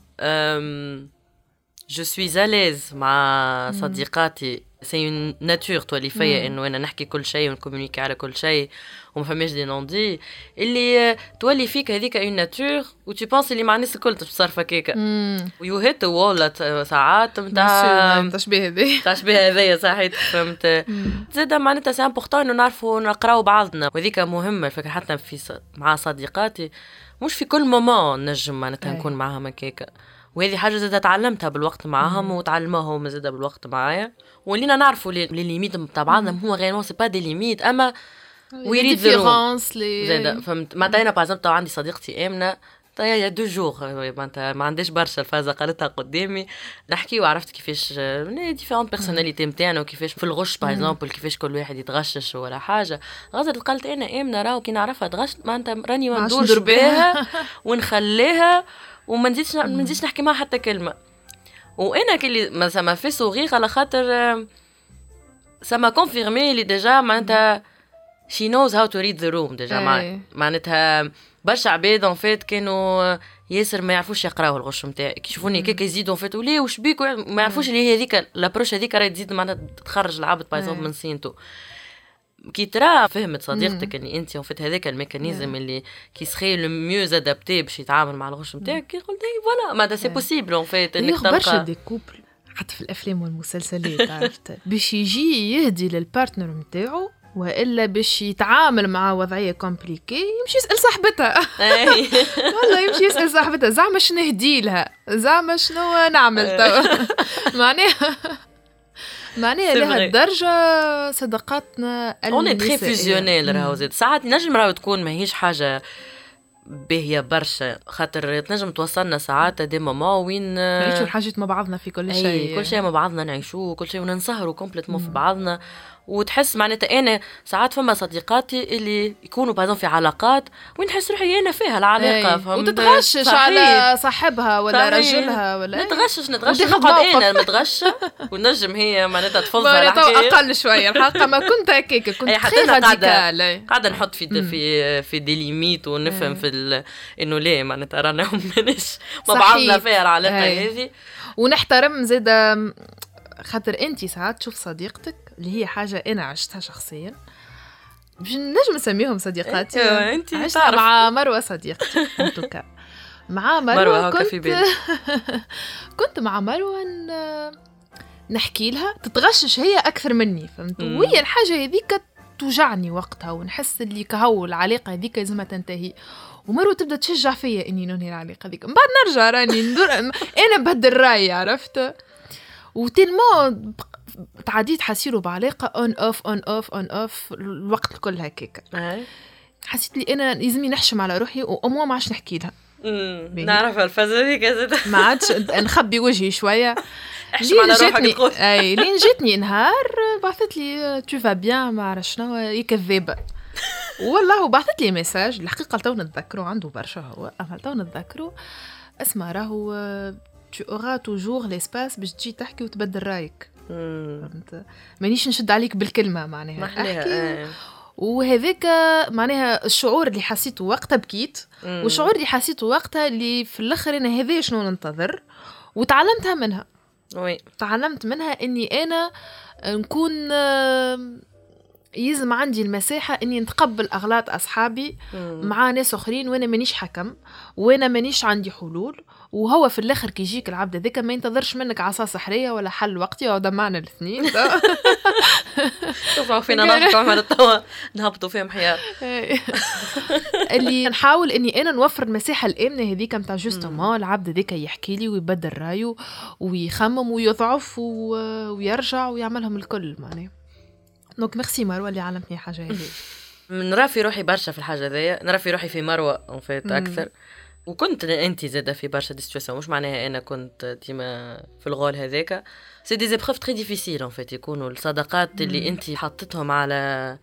je suis à l'aise مع صديقاتي. c'est une nature تولي فيا. إنه أنا نحكي كل شيء ونكومونيكي على كل شيء. وما فماش des non-dits اللي تولي فيك هذيك une nature و tu penses اللي مع الناس الكل تصرف هكاك امم و you hit a wall ساعات نتاع تشبيه هذي تشبيه هذايا صحيت فهمت. زاد معناتها c'est important إنه نعرفوا نقراو بعضنا. وهذيك مهمة الفكرة حتى في. مع صديقاتي. مش في كل moment نجم معناتها. نكون معاهم هكاكا وهذه حاجة زاد تعلمتها بالوقت معاهم وتعلموها هما زاد بالوقت معايا. ولينا نعرفوا لي les limites نتاع بعضنا هو غير c'est pas des limites أما لي زاد فهمت. معناتها أنا باغ تو عندي صديقتي آمنة. طيب y a deux jours معناتها ما عنديش برشا الفازة قالتها قدامي. نحكي وعرفت كيفاش différentes personnalités نتاعنا وكيفاش في الغش par exemple كيفاش كل واحد يتغشش ولا حاجة. غزت قالت أنا آمنة راهو كي نعرفها تغش معناتها راني ما ندورش ندور بها ونخليها وما نزيدش ما نزيدش نحكي معها حتى كلمة. وأنا ça m'a fait sourire على خاطر سما كونفيرمي لي ديجا معناتها she knows how to read the room déjà أي. معناتها برشا عباد en fait كانوا ياسر ما يعرفوش يقراو الغش نتاعي كي يشوفوني هكاك يزيدوا en fait وليه وش بيك؟ ما يعرفوش اللي هي هذيك l'approche هذيك راهي تزيد معناتها تخرج العبد أي. من سينتو كي ترى فهمت صديقتك اللي انت en fait هذاك ال mécanisme اللي qui serait le mieux adapté باش يتعامل مع الغش نتاعك كي قلت اي voilà معناتها c'est. possible en fait إنك d'ailleurs برشا تلقى des couples حتى في الأفلام والمسلسلات عرفت؟ باش يجي يهدي لل partner نتاعو وإلا باش يتعامل مع وضعية compliquée يمشي يسأل صاحبتها. والله يمشي يسأل صاحبتها زعما شنو نهدي لها؟ زعما شنو نعمل توا معناها معناها. لهالدرجه صداقاتنا sont très. fusionnelles راهو. زاد ساعات نجم راهو تكون ماهيش حاجة باهية برشا خاطر تنجم توصلنا ساعات des moments وين نعيشوا الحاجات مع بعضنا في كل شيء كل شيء مع بعضنا نعيشوه كل شيء وننسهروا complètement في بعضنا وتحس معناتها أنا ساعات فما صديقاتي اللي يكونوا بعضهم في علاقات وين نحس روحي أنا فيها العلاقه. فهمت وتتغشش صحيح. على صاحبها ولا صحيح. رجلها ولا نتغشش نتغشش نقعد. أنا المتغشة ونجم هي معناتها تفضل أقل شوية الحقيقة ما كنت هكاك كنت حتى radicale أي. قاعدة نحط في في في des limites ونفهم. في ال... إنه ليه معناتها رانا ماناش ما. بعضنا فيها العلاقة أي. هذه ونحترم زيد خاطر انت ساعات تشوف صديقتك اللي هي حاجة أنا عشتها شخصيا. باش نجم نسميهم صديقاتي. أيوة، أنت عشتها تعرف. مع مروة صديقتي مع مروة, مروة كنت في بالي. كنت مع مروة نحكي لها تتغشش هي أكثر مني فهمت. وهي الحاجة هذيك توجعني وقتها ونحس اللي كهو العلاقة هذيك لازمها تنتهي. ومرو تبدأ تشجع فيا إني ننهي العلاقة هذيك من بعد نرجع راني ندور أنا بهدل رأيي عرفت؟ و tellement تعديت حسيرو بعلاقه on off on off on off الوقت الكل هكاك أي. حسيت لي أنا لازمني نحشم على روحي واموا ما عادش نحكي لها. نعرف الفازة هذيك ما عادش نخبي وجهي شوية. احشم على لين روحك جاتني أي لين جاتني نهار بعثت لي tout va bien ما عرفت شنو هي كذابه والله وبعثت لي message الحقيقة تو نتذكره عنده برشا هو أما تو نتذكره اسمع راهو tu auras toujours l'espace باش تجي تحكي وتبدل رأيك. فهمت؟ مانيش نشد عليك بالكلمة معناها. أحكي. أي. وهذاك معناها الشعور اللي حسيته وقتها بكيت. والشعور اللي حسيته وقتها اللي في الآخر أنا هذا شنو ننتظر؟ وتعلمتها منها. Oui. تعلمت منها إني أنا نكون آه، يلزم عندي المساحة إني نتقبل أغلاط أصحابي أمم. مع ناس آخرين وأنا مانيش حكم وأنا مانيش عندي حلول وهو في الآخر كي يجيك العبد هذاك ما ينتظرش منك عصا سحرية ولا حل وقتي وهذا معنا الاثنين. شوفوا فينا نحكوا عمل التوا نهبطوا فيهم حياة. اللي نحاول إني أنا نوفر المساحة الآمنة هذيك نتاع justement العبد هذاك يحكي لي ويبدل رأيه ويخمم ويضعف و... ويرجع ويعملهم الكل معناها. donc merci مروه اللي علمتني حاجة هذه. نرى في روحي برشا في الحاجة ذي نرى في روحي في مم. أكثر. وكنت انت زاده في برشا des situations مش معناها أنا كنت ديما في ال rôle هذاك c'est des épreuves très difficiles en fait يكونوا الصداقات اللي. انت حطيتهم على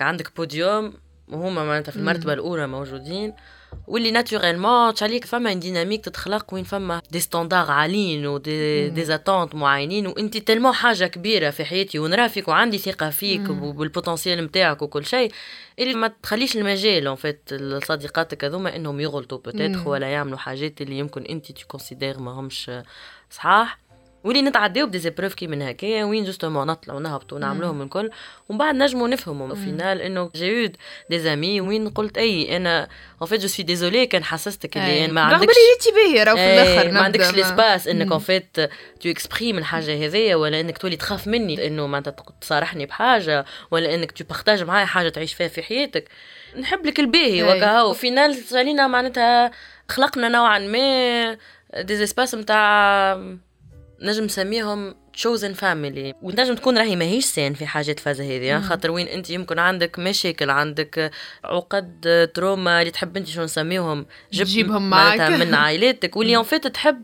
عندك بوديوم وهما معناتها في. المرتبة الأولى موجودين واللي naturellement عليك فما une dynamique تتخلق وين فما des standards عاليين و des. des attentes معينين وانت tellement حاجة كبيرة في حياتي ونرى فيك وعندي ثقة فيك مم. وبال potentiel نتاعك وكل شيء اللي ما تخليش المجال en fait لصديقاتك هذوما إنهم يغلطوا peut-être مم. ولا يعملوا حاجات اللي يمكن انت ت considère ما همش صحاح واللي نتعداو ب des épreuves كي من هكايا وين justement نطلعوا نهبطوا ونعملوهم الكل ومن بعد نجموا نفهموا في final إنه j'ai des amies وين قلت أي أنا en fait je suis désolée كان حسستك اللي ما رغم عندكش اللي جيتي باهي راهو في الآخر ما عندكش l'espace إنك. en fait tu exprimes الحاجة هذيا ولا إنك تولي تخاف مني إنه معناتها تصارحني بحاجة ولا إنك tu partages معايا حاجة تعيش فيها في حياتك. نحب لك الباهي إيه. وكهو final سالينا معناتها خلقنا نوعا ما des espaces نتاع نجم نسميهم chosen family ونجم تكون راهي ماهيش saine في حاجات فازة هذه. خاطر وين أنت يمكن عندك مشاكل عندك عقد traumas اللي تحب أنت شو نسميهم معناتها معاك. من عائلاتك واللي en fait تحب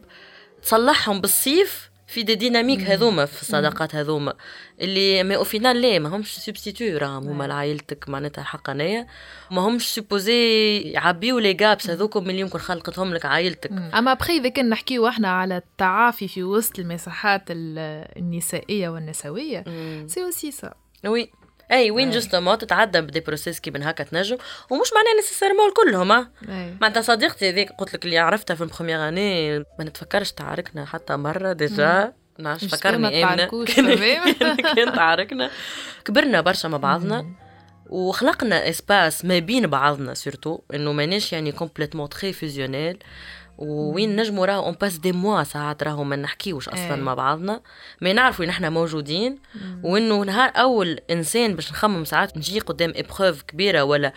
تصلحهم بالصيف في des dynamiques هذوما في الصداقات هذوما. اللي ما au final لا ما همش substituts راهم هما لعائلتك معناتها حقانيه ما همش supposés يعبيو les gaps هذوكم اللي يمكن خلقتهم لك عائلتك. أما بخي إذا كان نحكيو إحنا على التعافي في وسط المساحات ال- النسائية والنسوية. سي اوسي سا oui اي وين أي. justement تتعدى ب des process كي من هكا تنجم ومش معناها nécessairement كلهم ها أي. معناتها صديقتي هذيك قلت لك اللي عرفتها في ال première اني ما نتفكرش تعاركنا حتى مرة déjà نعرفش مش ما فكرني امنه. كان تعاركنا. كبرنا برشا مع بعضنا وخلقنا espace ما بين بعضنا surtout إنه ماناش يعني complètement très fusionnelles وين نجموا راهو on passe des mois ساعات راهو ما نحكيوش أصلا إيه. مع بعضنا. ما نعرفوا إن إحنا موجودين. وإنه نهار أول إنسان باش نخمم ساعات نجي قدام épreuve كبيرة ولا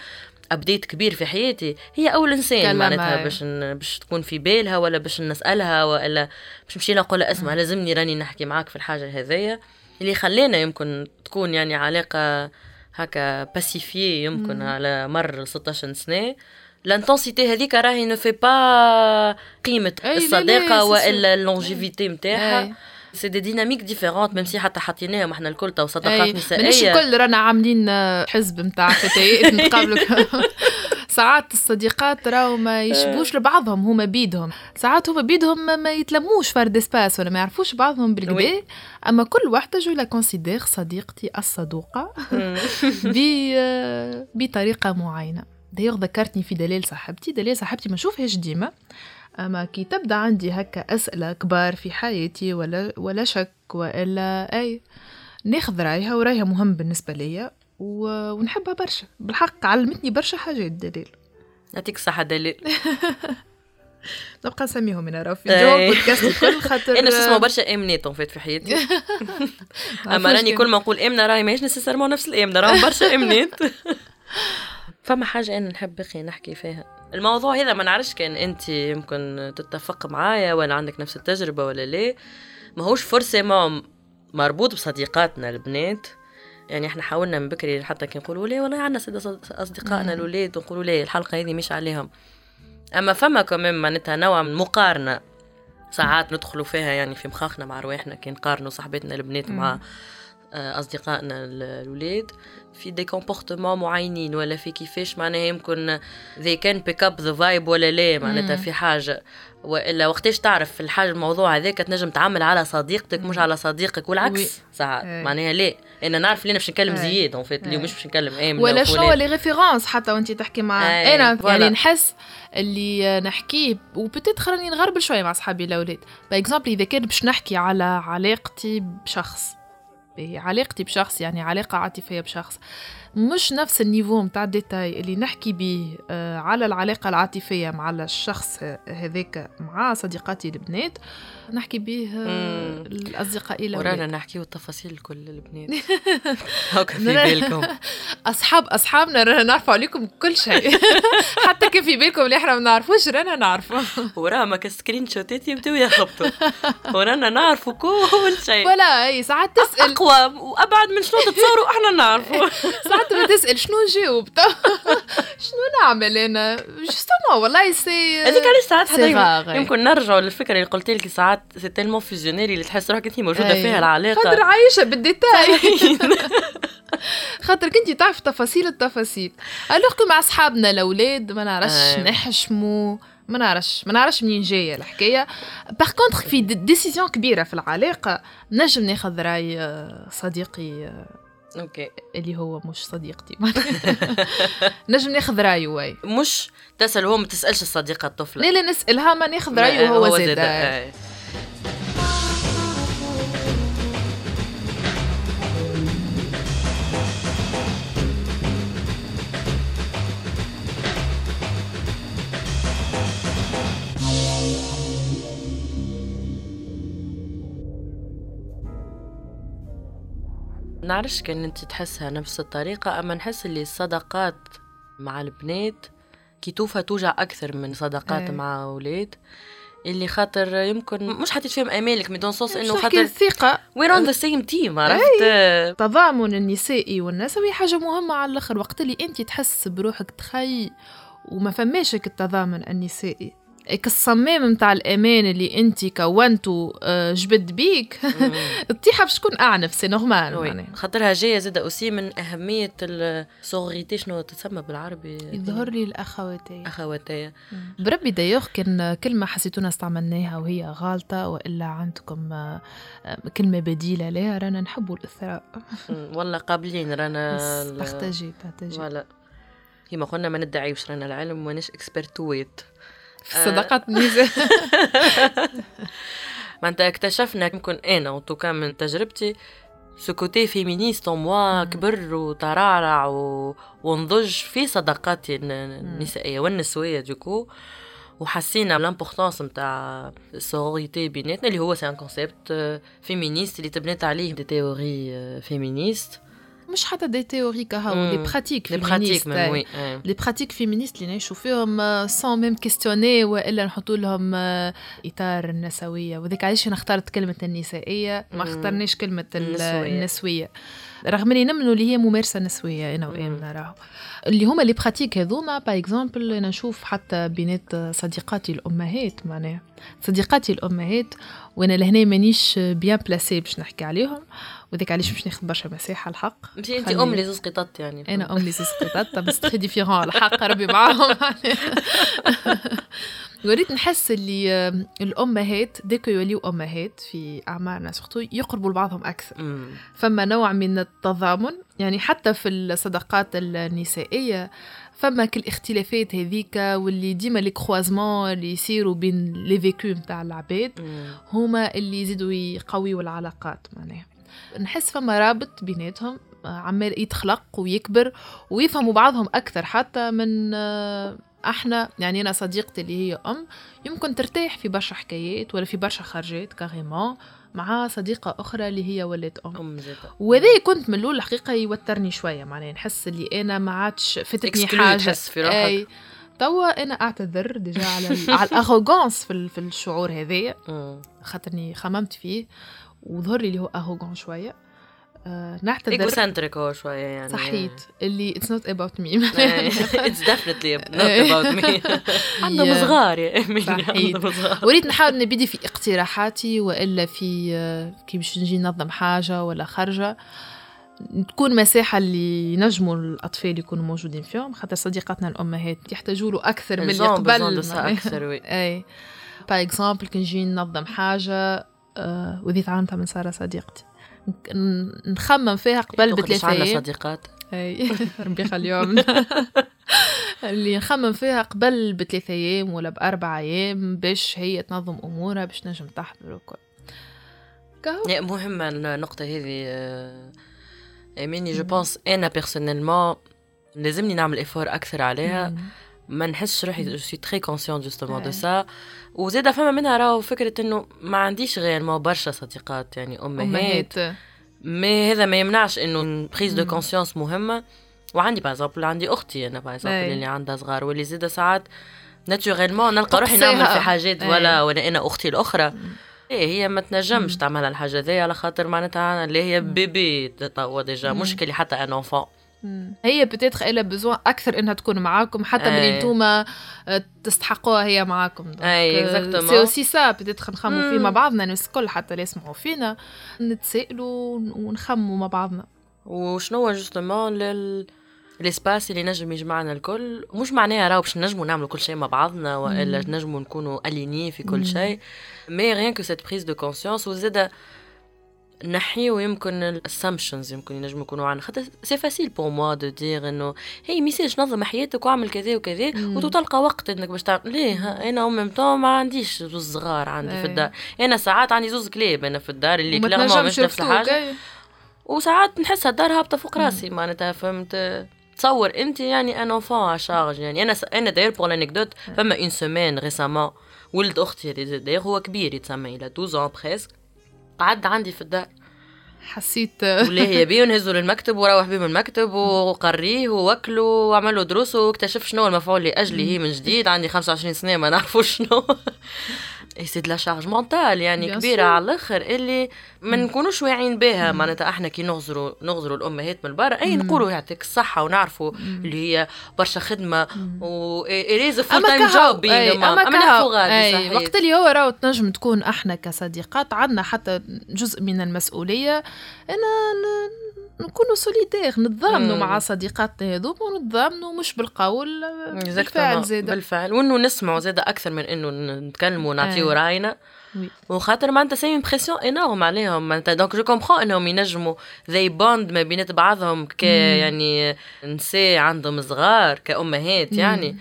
update كبير في حياتي هي أول إنسان معناتها. باش ن- باش تكون في بالها ولا باش نسألها ولا باش نمشي نقول أسمع لازمني راني نحكي معاك في الحاجة هذيا. اللي خلينا يمكن تكون يعني علاقة هكا passive يمكن على مر 16 سنة. ال intensité هذيك راهي ne fait pas قيمة الصداقة وإلا ال longévité. نتاعها c'est des dynamiques différentes même si حتى حطيناهم إحنا الكل تو صداقات أي. مانيش نسائيه الكل رانا عاملين حزب نتاع فتيات نتقابلوا. ساعات الصديقات راهو ما يشبوش لبعضهم هما بيدهم. ساعات هما بيدهم ما- يتلموش فرد espace ولا ما يعرفوش بعضهم بالكدا. أما كل واحدة je la considère صديقتي الصدوقة. بطريقة معينة. دايوغ ذكرتني في دليل صاحبتي. دليل صاحبتي ما نشوفهاش ديما. أما كي تبدأ عندي هكا أسئلة كبار في حياتي ولا ولا شك وإلا أي ناخذ رأيها ورأيها مهم بالنسبة ليا و- ونحبها برشا. بالحق علمتني برشا حاجات دليل. يعطيك الصحة دليل. نبقى نسميهم أنا راه في. جو بودكاست الكل خاطر أنا اسمه برشا امنات en fait في حياتي. أما راني كل ما نقول آمنة راهي ماهيش nécessairement نفس الآمنة راهم برشا آمنات. فما حاجة أنا نحب بقي نحكي فيها. الموضوع هذا ما نعرفش كان أنت يمكن تتفق معايا ولا عندك نفس التجربة ولا لا. ماهوش forcément مربوط بصديقاتنا البنات. يعني إحنا حاولنا من بكري حتى كي نقولوا ليه والله عندنا أصدقائنا الاولاد ونقولوا ليه الحلقة هذه مش عليهم. أما فما كمان معناتها نوع من مقارنة ساعات ندخلوا فيها يعني في مخاخنا مع رواحنا كي نقارنوا صاحبتنا البنات مع آه، أصدقائنا ال- الاولاد في دي كومبورتمون معينين ولا في كيفاش معناها يمكن they can pick up the vibe ولا لا معناتها في حاجة وإلا وقتاش تعرف في الحاجة الموضوع هذاك تنجم تعمل على صديقتك مش على صديقك والعكس. ساعات إيه. معناها لا أنا نعرف اللي أنا باش نكلم إيه. زياد en fait اليوم إيه. مش باش نكلم آمنة ولا شنو. les références حتى وانت تحكي مع أنا. يعني نحس اللي نحكيه و peut-être خليني نغربل شوية مع صحابي الأولاد par exemple إذا كان باش نحكي على علاقتي بشخص باهي، علاقتي بشخص يعني علاقة عاطفية بشخص. مش نفس ال niveau متاع الديتاي اللي نحكي بيه آه، على العلاقة العاطفية مع الشخص هذاك مع صديقاتي البنات. نحكي بيه آه،. الأصدقاء ورانا الأولاد نحكيو التفاصيل الكل البنات. هاكا في بالكم. اصحاب أصحابنا رانا نعرفوا عليكم كل شيء. حتى كان في بالكم اللي إحنا ما نعرفوش رانا نعرفوا. وراه ما screenshot ات يبداو يهبطوا ورانا نعرفوا كل شيء. ولا أي ساعات تسأل. أقوى وأبعد من شنو تتصوروا إحنا نعرفوا. ساعات ما تسال شنو جاوبت شنو نعمل أنا؟ justement والله c'est هذيك علاش ساعات حتى. يمكن نرجعوا للفكرة اللي قلت لك ساعات c'est tellement visionnaire اللي تحس روحك انت موجودة. فيها العلاقة. خاطر عايشة بالديتاي. خاطر كنتي تعرف تفاصيل التفاصيل alors مع أصحابنا الاولاد ما نعرفش. نحشموا ما نعرفش ما نعرفش منين جاية الحكاية. par contre في décision كبيرة في العلاقة نجم ناخذ رأي آه، صديقي آه، OK. اللي هو مش صديقتي. نجم ناخذ رأيه واي. مش تسأل هو ما تسألش الصديقة الطفلة. لا لا نسألها ما ناخذ رأيه هو زاد. زاد، نعرفش كان انت تحسها نفس الطريقة أما نحس اللي الصداقات مع البنات كي توفى توجع أكثر من صداقات إيه. مع أولاد اللي خاطر يمكن مش حطيت فيهم أمالك mais dans le sens إنه خاطر الثقه we're on the same team عرفت؟ التضامن النسائي والنسوي حاجة مهمة على الآخر وقت اللي أنت تحس بروحك تخي وما فماشك التضامن النسائي. إك الصمام متاع الأمان اللي أنت كونته آه، جبد بيك. الطيحة باش تكون أعنف c'est normal. معناها. خاطرها جاية زاد aussi من أهمية ال sororité شنو تسمى بالعربي؟ يظهر لي الأخواتي اخواتي بربي دايوغ كان كلمة حسيتونا استعملناها وهي غالطة وإلا عندكم آه، آه، كلمة بديلة لها رانا نحبوا الإثراء. مم، والله قابلين رانا partagez partagez voilà. كيما قلنا ما ندعيوش رانا العلم ماناش expert ات في الصداقات ميزة. معناتها اكتشفنا يمكن أنا en tout cas من تجربتي ce côté féministe moi كبر وترعرع و... ونضج في صداقاتي الن- النسائية والنسوية du coup وحسينا l'importance نتاع ال sororité بيناتنا اللي هو c'est un concept féministe اللي تبنات عليه des théories féministes مش حتى des théories كهو. les pratiques les pratiques. les pratiques féministes اللي نعيشوا فيهم sans même questionner وإلا نحطوا لهم آه، إطار النسوية وذاك علاش أنا اخترت كلمة النسائية ما مم. اخترناش كلمة. النسوية رغم إني نمنوا اللي هي ممارسة نسوية أنا وامنا راهو. اللي هما les pratiques هذوما par exemple أنا نشوف حتى بينات صديقاتي الأمهات معناها. صديقاتي الأمهات وأنا لهنا مانيش bien placée باش نحكي عليهم وذاك علاش باش ناخذ برشا مساحة الحق. انت انت أم لي زوز قطط يعني. أنا أم لي six قطات بس très différent الحق ربي معاهم. وريت نحس اللي الأمهات dès que يوليو أمهات في أعمارنا surtout يقربوا لبعضهم أكثر مم. فما نوع من التضامن يعني حتى في الصداقات النسائية فما كل الاختلافات هذيك واللي ديما les croisements اللي يصيروا بين les vécus نتاع العباد. هما اللي يزيدوا يقويوا العلاقات معناها نحس فما رابط بيناتهم آه، عمال يتخلق ويكبر ويفهموا بعضهم أكثر حتى من آه، إحنا يعني أنا صديقتي اللي هي أم يمكن ترتاح في برشا حكايات ولا في برشا خرجات carrément مع صديقة أخرى اللي هي ولات أم. أم زيادة وهذا كنت من الأول الحقيقة يوترني شوية معناها نحس اللي أنا ما عادش exclue de حاجة. تحس في روحك. أي. توا أنا أعتذر déjà على على ال arrogance في, في الشعور هذايا. خاطرني خممت فيه وظهر لي اللي هو arrogant شوية. نعتذر égocentrique هو شوية يعني. صحيت. اللي اتس نوت اباوت مي اتس ديفنتلي نوت اباوت مي عندهم صغار يا امي صحيت. عندهم صغار. وريت نحاول نبدي في اقتراحاتي وإلا في آه، كي باش نجي ننظم حاجة ولا خرجة. تكون مساحة اللي ينجموا الأطفال يكونوا موجودين فيهم خاطر صديقاتنا الأمهات يحتاجوا له أكثر من اللي قبل. أكثر وي أي. باغ اكزومبل كي نجي ننظم حاجة آه، وذي تعلمتها من ساره صديقتي. نخمم فيها قبل بثلاثة عندنا صديقات؟ أي. ربي يخليهم. اللي نخمم فيها قبل بثلاثة أيام ولا باربع أيام باش هي تنظم أمورها باش نجم تحضر وكل. كهو. يا مهمة النقطة هذه اميني je pense أنا personnellement لازمني نعمل effort أكثر عليها. ما نحسش روحي je suis très consciente justement de. ça وزيدا فما منها راهو فكرة إنه ما عنديش غير ما برشا صديقات يعني أمهات mais هذا ما يمنعش إنه prise de. conscience مهمة وعندي par عندي أختي أنا par. اللي عندها صغار واللي زيدا ساعات naturellement نلقى روحي نعمل. في حاجات. ولا ولا أنا أختي الأخرى إيه هي ما تنجمش تعمل الحاجة ذي على خاطر معناتها اللي هي bébé توا déjà مم. مشكلة حتى un enfant. هي peut-être إلها besoin أكثر إنها تكون معاكم حتى من انتوما آه، تستحقوها هي معاكم أي، exactement. c'est aussi ça peut-être نخموا فيه. مع بعضنا الناس الكل حتى اللي يسمعوا فينا نتسائلوا ونخموا مع بعضنا وشنو هو justement لل ال espace اللي نجم يجمعنا الكل مش معناها راهو باش نجموا نعملوا كل شيء مع بعضنا وإلا. نجموا نكونوا alignés في. كل شيء mais rien que cette prise de conscience وزادا نحيو يمكن ال assumptions يمكن ينجموا يكونوا عنا. خاطر c'est facile pour moi de dire إنه هي message نظم حياتك واعمل كذا وكذا. وتلقى وقت إنك باش تعمل. ليه؟ أنا ام طون ما عنديش زوز صغار عندي في أي. الدار. أنا ساعات عندي زوز كلاب أنا في الدار اللي clairement تنجمش مش نفس الحاجة. وساعات نحس الدار هابطة فوق راسي معناتها فهمت؟ تصور أنت يعني un enfant charge يعني أنا س... أنا داير pour l'anecdote فما une semaine récemment ولد أختي داير هو كبير يتسمى إلى 12 ans presque قعد عندي في الدار. حسيت ولا بيه ونهزوا للمكتب وروح بيه من المكتب وقريه ووكله وعمل له دروس واكتشف شنو المفعول لأجله هي من جديد. عندي 25 سنة ما نعرفوش شنو. c'est de la charge mentale يعني كبيرة. على الآخر اللي ما نكونوش واعيين بها. معناتها إحنا كي نغزروا نغزروا الأمهات من برا أي نقولوا يعطيك الصحة ونعرفوا اللي هي برشا خدمة و it is full time job أما وقت اللي هو راهو تنجم تكون إحنا كصديقات عندنا حتى جزء من المسؤولية أنا نكونوا solidaires نتضامنوا مم. مع صديقاتنا هذوما ونتضامنوا مش بالقول بالفعل بالفعل زاد بالفعل. وانه نسمعوا زاد أكثر من إنه نتكلموا ونعطيو أي. رأينا. oui. وخاطر معناتها c'est une pression énorme عليهم. معناتها donc je comprends إنهم ينجموا they bond ما بينات بعضهم ك يعني نساء عندهم صغار كأمهات يعني.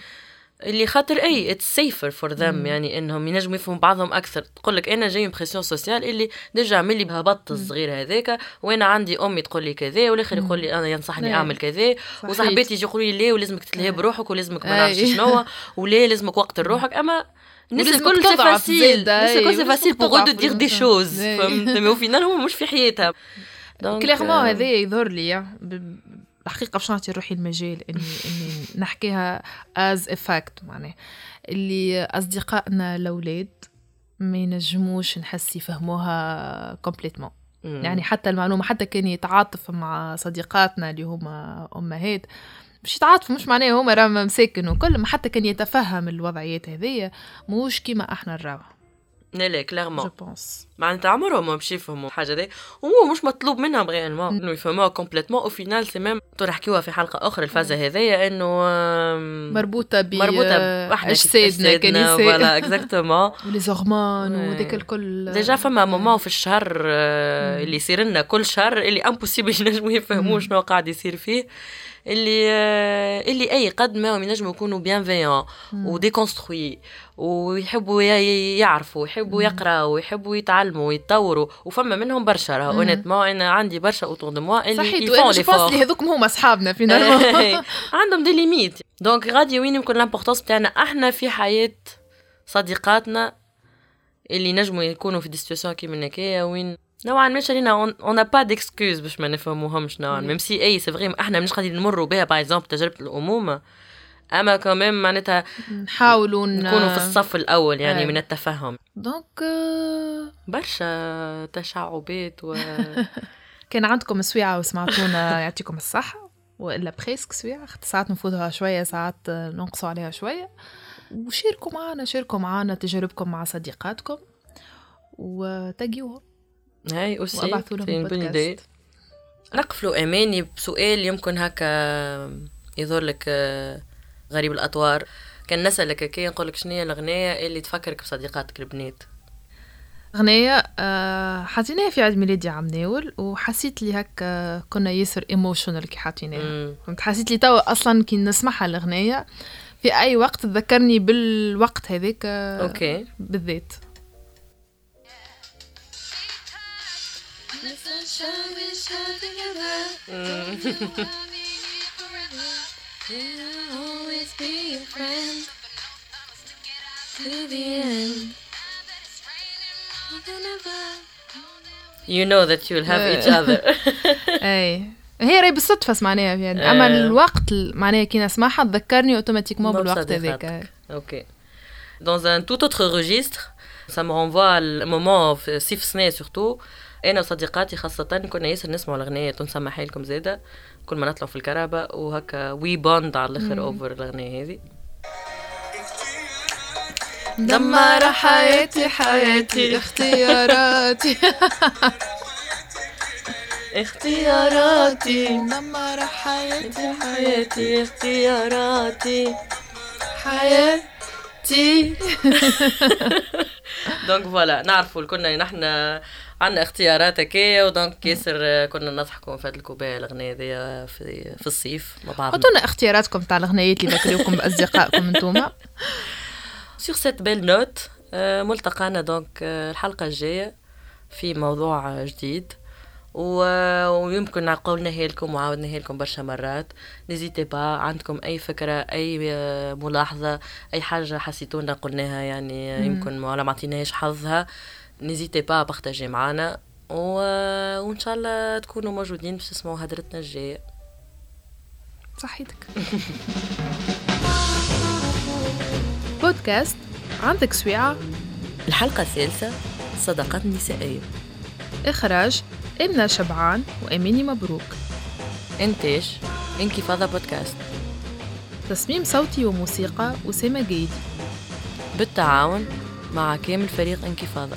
اللي خاطر أي it's safer for them يعني إنهم ينجموا يفهموا بعضهم أكثر. تقول لك أنا j'ai pression sociale اللي déjà ملي هبطت الصغير هذاك وأنا عندي أمي تقول لي كذا والآخر يقول لي أنا ينصحني أي. أعمل كذا. وصاحباتي يجي يقولوا لي لا ولازمك تتلهي بروحك ولازمك ما أي. نعرفش شنو ولا لازمك وقت لروحك. أما الناس الكل c'est facile الناس الكل c'est facile pour de dire des choses. فهمت؟ مي فينال هو مش في حياتها. clairement آه، هذا يظهر لي الحقيقة باش نعطي روحي المجال إني إني نحكيها as a fact معناه اللي أصدقائنا الأولاد ما ينجموش نحس يفهموها complètement. يعني حتى المعلومة حتى كان يتعاطف مع صديقاتنا اللي هما أمهات. مش يتعاطفوا مش معناه هما راه مساكن وكل ما حتى كان يتفهم الوضعيات هذية. موش كيما إحنا نراوها لا لا je clairement pense معناتها عمرهم ما باش يفهموا الحاجة دي. وهو مش مطلوب منهم réellement إنه يفهموها complètement au final c'est même نحكيوها في حلقة أخرى الفازة هذيا إنه آم، مربوطة ب مربوطة إحنا أجسادنا كنساء voilà exactement ولي Ouais. وذاك الكل. déjà فما moment في الشهر آه، اللي يصير لنا كل شهر اللي impossible ينجموا يفهموا شنو قاعد يصير فيه. اللي آه، اللي أي قد ما هم ينجموا يكونوا bienveillants و déconstruits ويحبوا يعرفوا ويحبوا يقرأوا ويحبوا يتعلموا ويتطوروا وفما منهم برشا راه honnêtement أنا عندي برشا autour de moi اللي ils font لي اللي هذوكم هما أصحابنا finalement عندهم des limites donc غادي وين يمكن l'importance بتاعنا إحنا في حياة صديقاتنا اللي نجموا يكونوا في des situations كيما هكايا وين نوعا ما شرينا on n'a pas d'excuses باش ما نفهموهمش نوعا. même si اي c'est vrai إحنا مش قاعدين نمروا بها par exemple تجربه الامومه أما كمان معناتها نحاولوا نكونوا في الصف الأول يعني. من التفهم donc آه، برشا تشعبات و كان عندكم سويعة وسمعتونا يعطيكم الصحة وإلا presque سويعة. خاطر ساعات نفوتها شوية ساعات ننقصوا عليها شوية. وشاركوا معنا شاركوا معنا تجاربكم مع صديقاتكم وتاقيوهم eux aussi وأبعثوا لهم ال podcast. idée. نقفلوا أماني بسؤال يمكن هكا يظهر لك آه، غريب الأطوار كان نسألك هكا نقول لك شنو هي الأغنية اللي تفكرك بصديقاتك البنات أغنية آه، حاطيناها في عيد ميلادي عام ناول وحسيت لي هكا كنا ياسر emotional كي حاطيناها مم. فهمت حسيت لي توا أصلا كي نسمعها الأغنية في أي وقت تذكرني بالوقت هذاك آه، OK بالذات You know that you'll have each other أي هي راهي بالصدفة سمعناها يعني أما آه. الوقت معناها كي نسمعها تذكرني automatiquement بالوقت بصديقاتك. هذاك Ok. Dans un tout autre registre, ça me renvoie le moment في صيف سنة surtout أنا وصديقاتي خاصة كنا ياسر نسمعوا الأغنية تنسمح لكم زادة. كل ما نطلعوا في الكرهبة وهكا we bond على الآخر over الأغنية هذه. دمر حياتي حياتي اختياراتي. اختياراتي. دمر حياتي حياتي اختياراتي. حياتي. donc voilà نعرفوا كنا نحن عندنا اختيارات هكايا و donc ياسر كنا نضحكوا ونفدلكوا بها الأغنية هذيا في في الصيف مع بعضنا. حطونا اختياراتكم تاع الأغنيات اللي ذكروكم بأصدقائكم انتوما sur cette belle note ملتقانا donc آه، الحلقة الجاية في موضوع آه، جديد. و- ويمكن قلناها لكم وعاودناها لكم برشا مرات. n'hésitez pas عندكم أي فكرة أي آه، ملاحظة أي حاجة حسيتونا قلناها يعني آه، يمكن ولا ما عطيناهاش حظها. n'hésitez pas partager معنا و... وإن شاء الله تكونوا موجودين باش تسمعوا هدرتنا الجاية. صحيتك. بودكاست عندك سويعة. الحلقة الثالثة الصداقات النسائيه إخراج إمنة شبعان وأميني مبروك. إنتاج إنكفاضة بودكاست. تصميم صوتي وموسيقى أسامة جيدي. بالتعاون مع كامل فريق إنكفاضة.